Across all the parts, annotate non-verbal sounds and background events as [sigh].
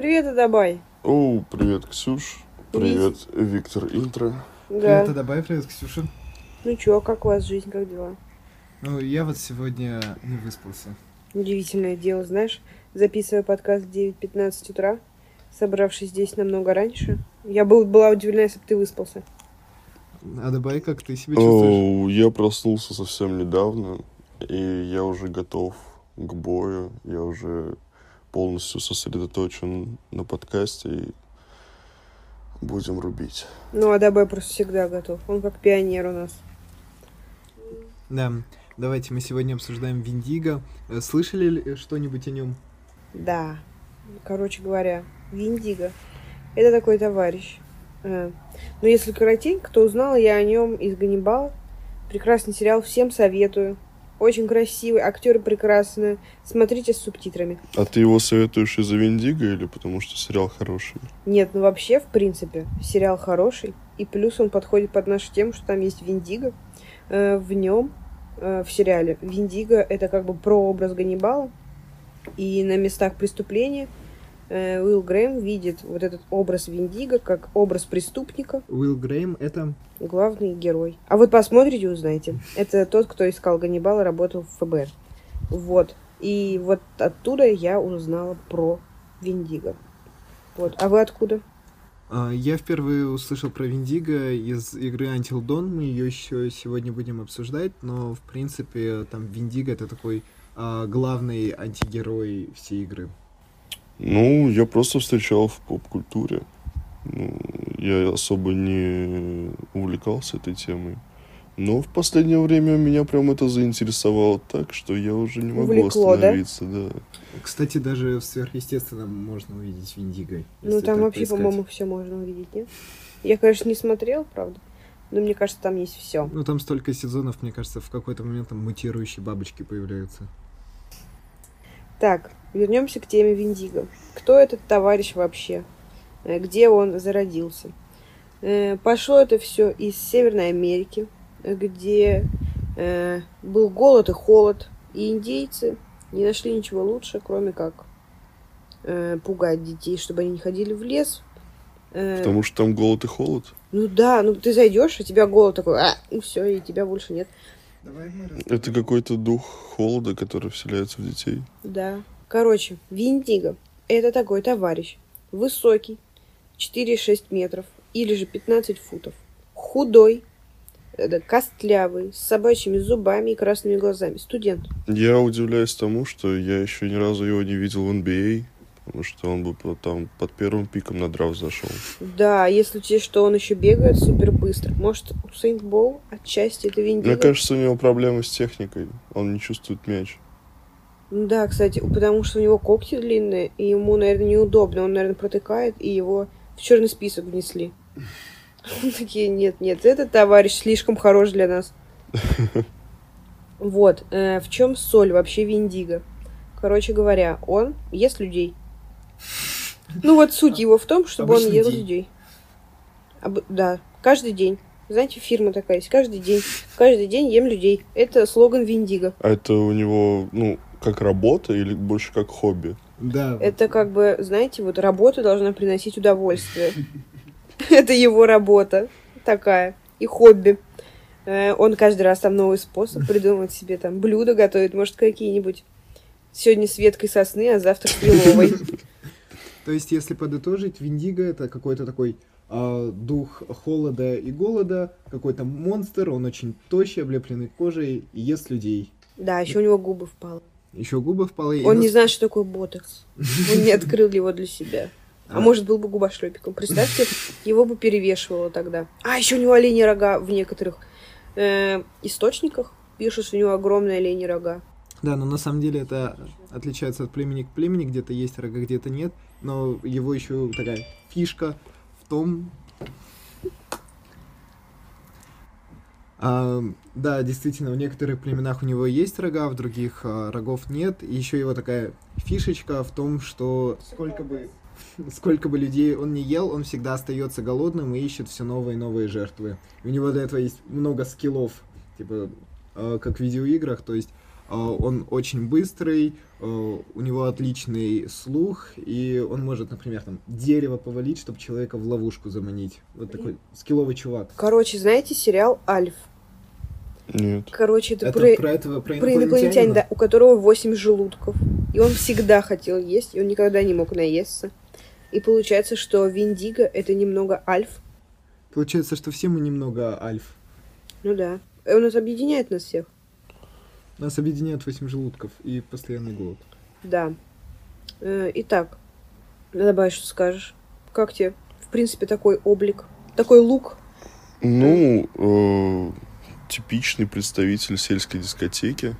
Привет, Адабай. О, привет, Ксюш. Привет, Виктор Интро. Да. Привет, добавь, привет, Ксюша. Ну чё, как у вас жизнь, как дела? Ну, я вот сегодня не выспался. Удивительное дело, знаешь, записывая подкаст в 9.15 утра, собравшись здесь намного раньше, я был, была удивлена, если бы ты выспался. А добавь, как ты себя чувствуешь? О, я проснулся совсем недавно, и я уже готов к бою. Я уже полностью сосредоточен на подкасте, и будем рубить. Ну, Адабай просто всегда готов. Он как пионер у нас. Да, давайте мы сегодня обсуждаем Виндиго. Э, Слышали ли что-нибудь о нем? Да. Короче говоря, Виндиго. Это такой товарищ. Э, Но если коротенько, то узнала я о нем из Ганнибала. Прекрасный сериал, всем советую. Очень красивый, актеры прекрасные. Смотрите с субтитрами. А ты его советуешь из-за Виндиго или потому что сериал хороший? Нет, ну вообще, в принципе, сериал хороший. И плюс он подходит под нашу тему, что там есть Виндиго. Э, В нем, э, в сериале, Виндиго это как бы прообраз Ганнибала. И на местах преступления Уилл Грэм видит вот этот образ Виндиго как образ преступника, Уилл Грейм — это... главный герой. А вот посмотрите, узнаете. Это тот, кто искал Ганнибала, работал в ФБР. Вот. И вот оттуда я узнала про Виндиго. Вот. А вы откуда? а, Я впервые услышал про Виндиго из игры Until Dawn. Мы ее еще сегодня будем обсуждать, но, в принципе, там Виндиго — это такой а, главный антигерой всей игры. Ну, я просто встречал в поп-культуре. Ну, я особо не увлекался этой темой. Но в последнее время меня прям это заинтересовало так, что я уже не могу Увлекло, да? остановиться, да? Кстати, даже в сверхъестественном можно увидеть Виндиго. Ну, там вообще, поискать. по-моему, все можно увидеть, нет? Я, конечно, не смотрел, правда. Но мне кажется, там есть все. Ну, там столько сезонов, мне кажется, в какой-то момент там мутирующие бабочки появляются. Так, вернемся к теме Виндиго. Кто этот товарищ вообще? Э, Где он зародился? Э, Пошло это все из Северной Америки, где э, был голод и холод, и индейцы не нашли ничего лучше, кроме как пугать детей, чтобы они не ходили в лес. Потому что там голод и холод. Ну да, ну ты зайдешь, и тебя голод такой, а, и все, и тебя больше нет. Давай мы Это какой-то дух холода, который вселяется в детей. Да. Короче, Виндиго – это такой товарищ. Высокий, 4,6 метров, или же 15 футов. Худой, э, костлявый, с собачьими зубами и красными глазами. Студент. Я удивляюсь тому, что я еще ни разу его не видел в NBA, потому что он бы там под первым пиком на драфт зашел. Да, если учесть, что он еще бегает супер быстро. Может, у Сейнт Бол отчасти это Виндиго? Мне кажется, у него проблемы с техникой. Он не чувствует мяч. Да, кстати, потому что у него когти длинные, и ему, наверное, неудобно. Он, наверное, протыкает, и его в черный список внесли. Такие, нет, нет, этот товарищ слишком хорош для нас. [laughs] Вот, э, в чем соль вообще Виндиго? Короче говоря, он ест людей. Ну вот суть его в том, чтобы он Обычный ел день. людей. Об- Да, каждый день. Знаете, фирма такая есть. Каждый день. Каждый день ем людей. Это слоган Виндиго. А это у него, ну, как работа или больше как хобби? Да, вот. Это как бы, знаете, вот работа должна приносить удовольствие. [laughs] Это его работа такая. И хобби. Э, Он каждый раз там новый способ придумывает себе там блюда готовит, может, какие-нибудь. Сегодня с веткой сосны, а завтра с еловой. [laughs] То есть, если подытожить, Виндиго это какой-то такой а, дух холода и голода, какой-то монстр, он очень тощий, облепленный кожей и ест людей. Да, еще у него губы впалы. Еще губы впалы. Он нос- не знает, что такое ботокс. Он не открыл его для себя. А А. может, был бы губошлепиком. Представьте, его бы перевешивало тогда. А еще у него оленьи рога в некоторых э, источниках. Пишут, что у него огромные оленьи рога. Да, но на самом деле это отличается от племени к племени, где-то есть рога, где-то нет. Но его еще такая фишка в том... А, да, действительно, в некоторых племенах у него есть рога, в других а, рогов нет. И еще его такая фишечка в том, что сколько бы, [laughs] сколько бы людей он не ел, он всегда остается голодным и ищет все новые и новые жертвы. И у него для этого есть много скиллов, типа, а, как в видеоиграх, то есть он очень быстрый, э, у него отличный слух, и он может, например, там дерево повалить, чтобы человека в ловушку заманить. Вот такой скилловый чувак. Короче, знаете сериал «Альф»? Нет. Короче, это, Это про, про этого, про про инопланетянина, да, у которого 8 желудков. И он всегда хотел есть, и он никогда не мог наесться. И получается, что Виндиго — это немного Альф. Получается, что все мы немного альф. Ну да. Он нас объединяет нас всех. Нас объединяют восемь желудков и постоянный голод. Да. Э, Итак, добавить, что скажешь. Как тебе, в принципе, такой облик? Такой лук? Ну, э, типичный представитель сельской дискотеки.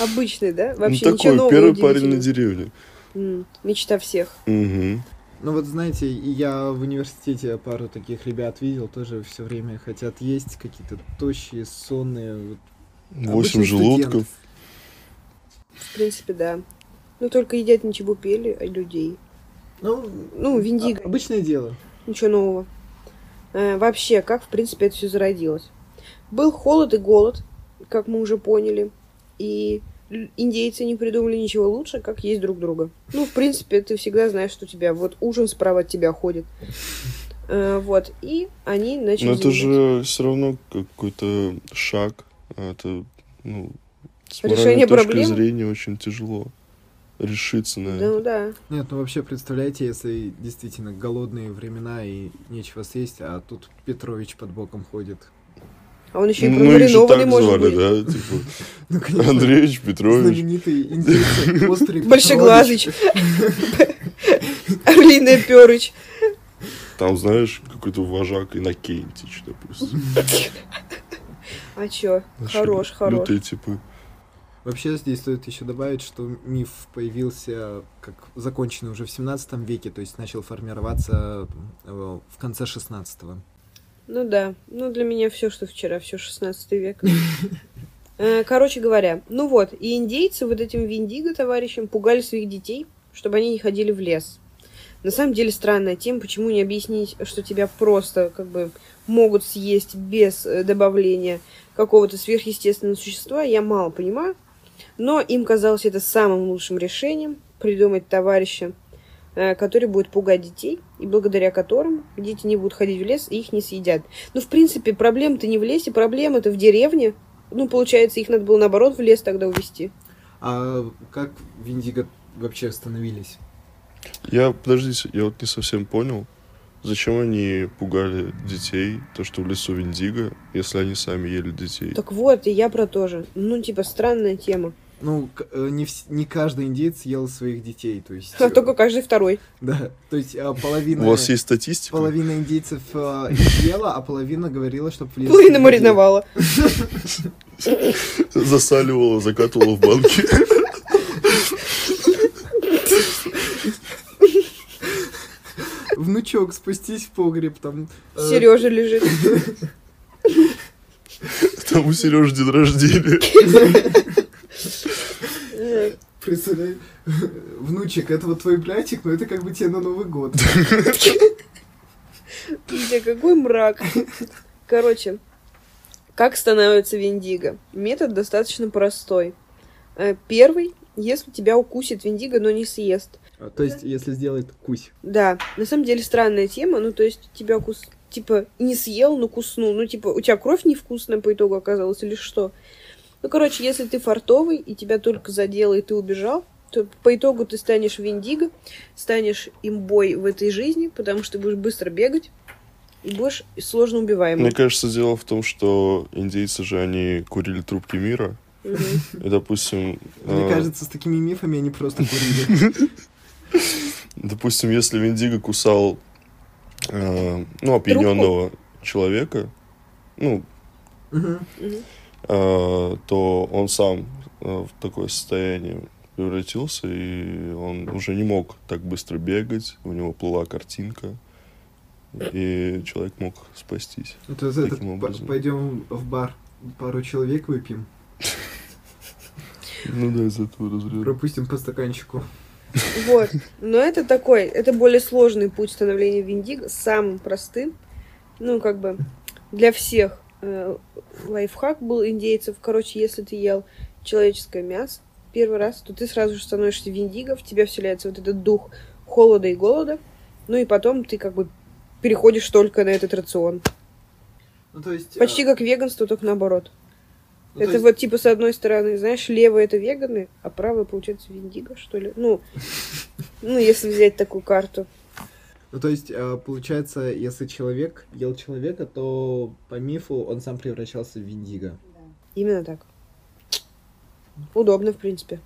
Обычный, да? Ну, Вообще ничего такой, нового первый парень на деревне. Мечта всех. Мгм. Ну вот знаете, я в университете пару таких ребят видел, тоже все время хотят есть, какие-то тощие, сонные. вот. Восемь желудков. В принципе, да. Ну, только едят не чебупели, а людей. Ну, Ну, Виндиго. а- обычное дело. Ничего нового. Э, вообще, как, в принципе, это все зародилось? Был холод и голод, как мы уже поняли. И индейцы не придумали ничего лучше, как есть друг друга. Ну, в принципе, ты всегда знаешь, что у тебя вот ужин справа от тебя ходит. Э, вот. И они начали... Но это заниматься. же все равно какой-то шаг. Это, ну, с Решение моральной точки проблемы? зрения очень тяжело решиться на Да, ну это. да. Нет, ну вообще представляете, если действительно голодные времена и нечего съесть, а тут Петрович под боком ходит. А он еще и Ну, промаринованный так может звали, быть. да? [laughs] Типа, Ну, конечно, Андреевич Петрович. знаменитый индейцы, острый [laughs] Большеглазыч. Орлиная Перыч. Там, знаешь, какой-то вожак Иннокентич, допустим. [laughs] А чё? Вообще Хорош, хорош. Лютые типы. Вообще здесь стоит еще добавить, что миф появился как законченный уже в 17 веке, то есть начал формироваться э, в конце 16-го. Ну да, ну для меня все, что вчера, все 16 век. [laughs] Э, Короче говоря, ну вот, и индейцы вот этим Виндиго товарищам пугали своих детей, чтобы они не ходили в лес. На самом деле странная тема, почему не объяснить, что тебя просто как бы могут съесть без э, добавления какого-то сверхъестественного существа, я мало понимаю. Но им казалось это самым лучшим решением придумать товарища, который будет пугать детей, и благодаря которым дети не будут ходить в лес и их не съедят. Ну, в принципе, проблема-то не в лесе, проблема-то в деревне. Ну, получается, их надо было наоборот в лес тогда увезти. А как Виндиго вообще остановились? Я, подождите, я вот не совсем понял, зачем они пугали детей, то, что в лесу Виндиго, если они сами ели детей. Так вот, и я про то же. Ну, типа, странная тема. Ну, э, не, вс- не каждый индейец ел своих детей, то есть... А э, только каждый второй. Да, то есть а, половина... У вас есть статистика? Половина индейцев э, ела, а половина говорила, лес... Половина мариновала. [laughs] Засаливала, закатывала в банки. Внучок, спустись в погреб, там... э, Сережа лежит. Там у Сережи день рождения. [laughs] Представляй, [laughs] внучек, это вот твой братик, но это как бы тебе на Новый год. Где какой мрак. Короче, как становится Виндиго? Метод достаточно простой. Э, Первый, если тебя укусит Виндиго, но не съест. А, То есть, если сделает кусь. Да, на самом деле странная тема, ну то есть тебя кус... типа не съел, но куснул. Ну типа у тебя кровь невкусная по итогу оказалась или что? Ну короче, если ты фартовый и тебя только задело и ты убежал, то по итогу ты станешь Виндиго, станешь имбой в этой жизни, потому что ты будешь быстро бегать и будешь сложно убиваемым. Мне кажется, дело в том, что индейцы же, они курили трубки мира. И, допустим, Мне э, кажется, с такими мифами они просто курили. [laughs] допустим, если Виндиго кусал, э, ну, опьяненного человека, ну, то он сам э, в такое состояние превратился, и он уже не мог так быстро бегать, у него плыла картинка, и человек мог спастись. Это, это, Таким п- образом. пойдем в бар, пару человек выпьем, [laughs] Ну да, из этого разряда. пропустим по стаканчику. Вот. Но это такой, это более сложный путь становления Виндиго, самым простым, ну, как бы, для всех э, лайфхак был индейцев. Короче, если ты ел человеческое мясо первый раз, то ты сразу же становишься виндиго, в тебя вселяется вот этот дух холода и голода. Ну и потом ты как бы переходишь только на этот рацион. Ну, то есть... Почти э, как веганство, только наоборот. ну, то это есть- вот типа с одной стороны, знаешь, левые это веганы, а правые, получается, виндиго, что ли? Ну, [laughs] ну, если взять такую карту. Ну, то есть, э, получается, если человек ел человека, то по мифу он сам превращался в Виндиго. Именно так. Удобно, в принципе.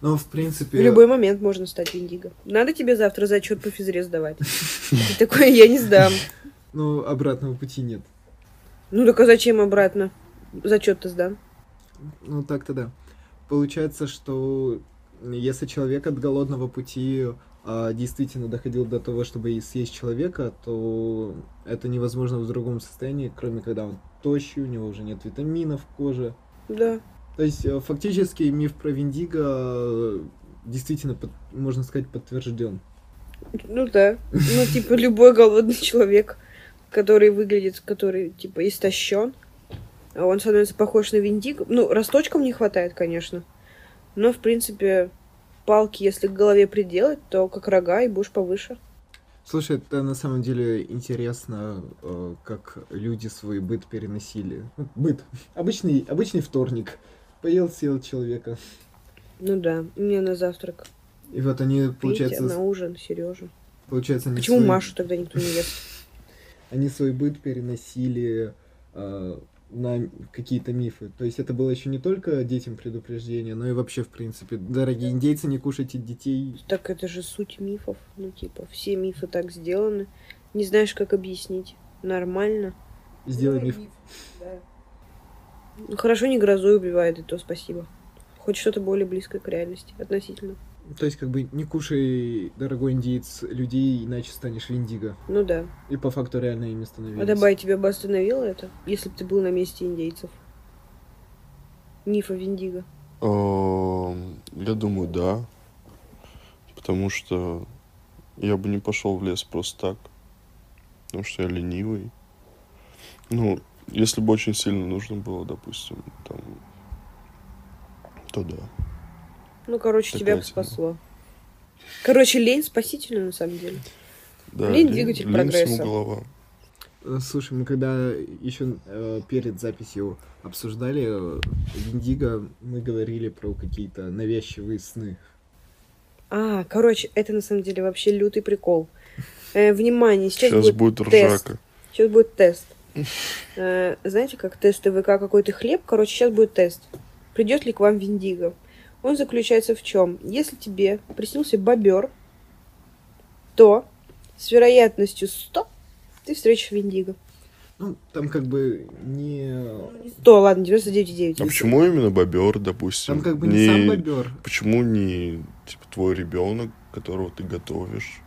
Но, в В принципе... любой момент можно стать виндиго. Надо тебе завтра зачет по физре сдавать. [laughs] Ты такой, я не сдам. Ну, обратного пути нет. Ну так а зачем обратно? Зачет-то сдам. Ну, так-то да. Получается, что если человек от голодного пути действительно доходил до того, чтобы съесть человека, то это невозможно в другом состоянии, кроме когда он тощий, у него уже нет витаминов в коже. Да. То есть, э, фактически, миф про Виндиго э, действительно, под- можно сказать, подтвержден. Ну да. Ну, типа, любой голодный человек, который выглядит, который, типа, истощен, а он становится похож на виндиго. Ну, росточком не хватает, конечно. Но, в принципе, палки, если к голове приделать, то как рога и будешь повыше. Слушай, это на самом деле интересно, э, как люди свой быт переносили. Быт. Обычный, обычный вторник. Поел, съел человека. Ну да, мне на завтрак. И вот они, Петя, получается, на ужин, Сережа. получается они, Почему свой, Машу тогда никто не ест? [laughs] они свой быт переносили э, на какие-то мифы. То есть это было еще не только детям предупреждение, но и вообще, в принципе, дорогие индейцы, не кушайте детей. Так это же суть мифов. Ну, типа, все мифы так сделаны. Не знаешь, как объяснить. Нормально. Сделай миф. Ну, Хорошо, не грозой убивает, и то спасибо. Хоть что-то более близкое к реальности относительно. То есть, как бы, не кушай, дорогой индейец, людей, иначе станешь виндиго. Ну да. И по факту реально ими становились. А добавить тебя бы остановило это, если бы ты был на месте индейцев? Мифа Виндиго. Эм, Я думаю, да. Потому что я бы не пошел в лес просто так. Потому что я ленивый. Ну, если бы очень сильно нужно было, допустим, там, то да. Ну, короче, тебя бы Такая тема. спасло. Короче, лень спасительна на самом деле. да Лень лень- двигатель лень прогресса. всему голова. Э, Слушай, мы когда еще перед записью обсуждали э, Виндиго, мы говорили про какие-то навязчивые сны. А, короче, это на самом деле вообще лютый прикол. Э, внимание, сейчас, Сейчас будет, будет тест. ржака. Сейчас будет тест. Э, знаете, как тест ТВК какой-то хлеб? Короче, сейчас будет тест. Придет ли к вам Виндиго? Он заключается в чем? Если тебе приснился бобер, то с вероятностью 100 ты встретишь Виндиго. Ну, там как бы не... 100, ладно, 99,9. А почему именно бобер, допустим? Там как бы не, сам бобер. Почему не типа твой ребенок, которого ты готовишь?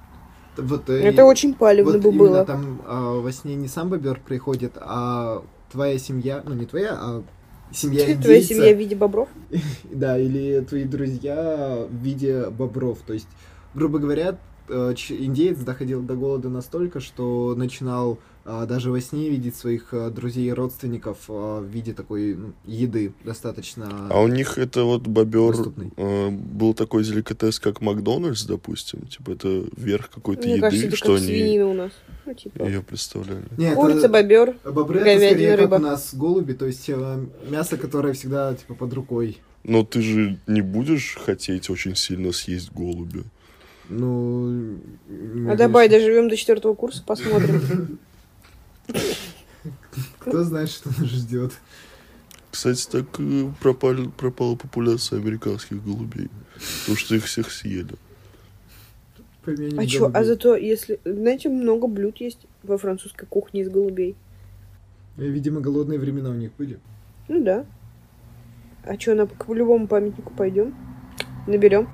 Вот, Это очень палевно вот бы было. там а, во сне не сам бобер приходит, а твоя семья, ну не твоя, а семья Твоя индейца. семья в виде бобров? [laughs] Да, или твои друзья в виде бобров. То есть, грубо говоря, э, индеец доходил до голода настолько, что начинал даже во сне видеть своих а, друзей и родственников а, в виде такой еды достаточно. А у них это вот бобер Доступный. был такой деликатес, как Макдональдс, допустим. Типа это верх какой-то Мне еды, кажется, это что как они свинина у нас. Ну, типа, ее представляли. Не, это- курица, бобер. Бобры говядина, это скорее рыба. как у нас голуби, то есть мясо, которое всегда типа под рукой. Но ты же не будешь хотеть очень сильно съесть голубя. Ну. А давай доживем до четвертого курса, посмотрим. [laughs] Кто знает, что нас ждет. Кстати, так э, пропали, пропала популяция американских голубей. Потому что их всех съели. Помянем А чё, а зато, если... Знаете, много блюд есть во французской кухне из голубей. Э, Видимо, голодные времена у них были. Ну да. А чё, на, к любому памятнику пойдем? Наберем.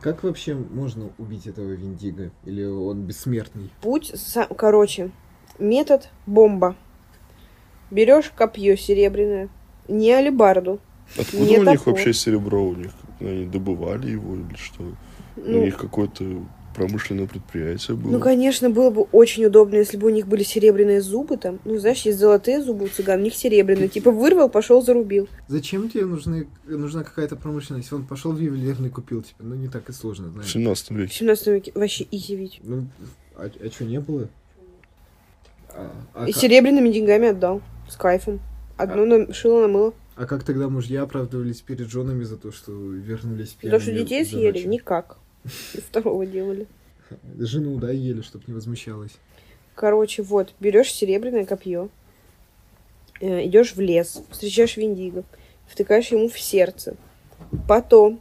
Как вообще можно убить этого Виндиго? Или он бессмертный? Путь, са- короче, метод бомба. Берешь копье серебряное, не алебарду. Откуда Не у них топор. вообще серебро? У них они добывали его или что? У Ну, них какой-то промышленное предприятие было. Ну, конечно, было бы очень удобно, если бы у них были серебряные зубы там. Ну, знаешь, есть золотые зубы у цыган, у них серебряные. Типа вырвал, пошел, зарубил. Зачем тебе нужны, нужна какая-то промышленность? Он пошел в ювелирный купил, типа, ну не так и сложно, В знаешь. 17 В веке. 17 веке вообще изи ведь. Ну, а, что, не было? А, а И ка- серебряными деньгами отдал. С кайфом. Одну на... шило намыло. а как тогда мужья оправдывались перед женами за то, что вернулись Потому что пьяными детей за съели? ночью? Никак. [laughs] И второго делали. Жену, да, ели, чтобы не возмущалась. Короче, вот, берешь серебряное копье, э, идешь в лес, встречаешь Виндиго, втыкаешь ему в сердце. Потом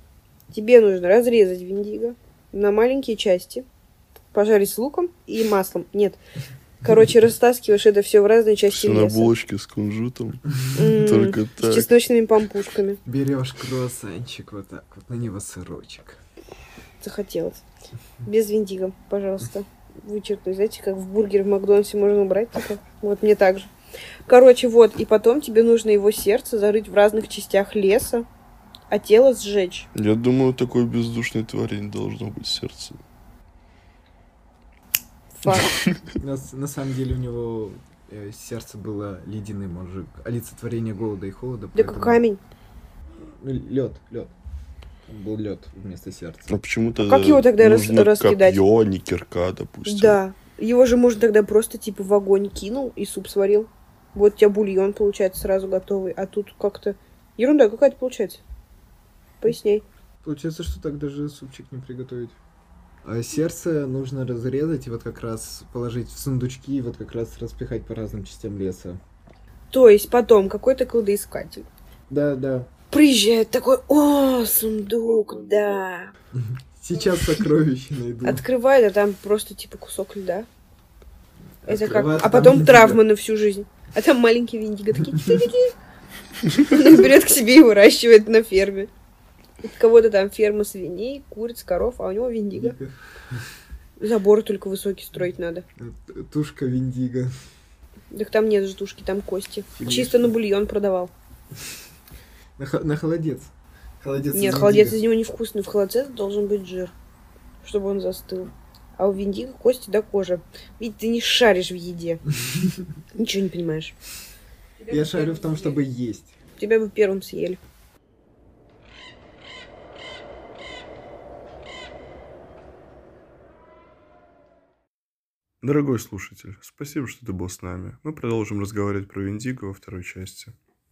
тебе нужно разрезать Виндиго на маленькие части, пожарить с луком и маслом. Нет. Короче, растаскиваешь это все в разные части Все на леса. булочке с кунжутом. Только С так. чесночными пампушками. Берешь круассанчик вот так вот, на него сырочек. Захотелось. Без Виндиго, пожалуйста. Вычеркнуть. Знаете, как в бургер в Макдональдсе можно убрать? Типа? Вот мне так же. Короче, вот. И потом тебе нужно его сердце зарыть в разных частях леса, а тело сжечь. Я думаю, такой бездушной твари не должно быть сердце. Факт. [laughs] На, с- на самом деле у него э, сердце было ледяным, мужик. Олицетворение голода и холода. Да как камень. Лед, лед. Был лед вместо сердца. А почему-то А как его тогда рас- раскидать? копье, не кирка, допустим. Да. Его же можно тогда просто типа в огонь кинул и суп сварил. Вот у тебя бульон получается сразу готовый. А тут как-то ерунда какая-то получается. Поясняй. Получается, что так даже супчик не приготовить. А сердце нужно разрезать и вот как раз положить в сундучки и вот как раз распихать по разным частям леса. То есть потом какой-то кладоискатель Да, да. приезжает такой, о, сундук, да. [laughs] Сейчас сокровища найду. Открывает, а там просто типа кусок льда. Это как... А там потом травмы на всю жизнь. А там маленькие виндиго такие, «Что такие?» [laughs] Берет к себе и выращивает на ферме. У кого-то там ферма свиней, куриц, коров, а у него виндиго. Забор только высокий строить надо. Т- Тушка Виндиго. Так там нет ждушки, там кости. Филе, Чисто на бульон продавал. На, на холодец. Холодец Нет, из холодец из него невкусный. В холодце должен быть жир, чтобы он застыл. А у виндиго кости до кожи. Ведь ты не шаришь в еде. [laughs] Ничего не понимаешь. Я шарю в том, чтобы есть. Тебя бы первым съели. Дорогой слушатель, спасибо, что ты был с нами. Мы продолжим разговаривать про Виндиго во второй части.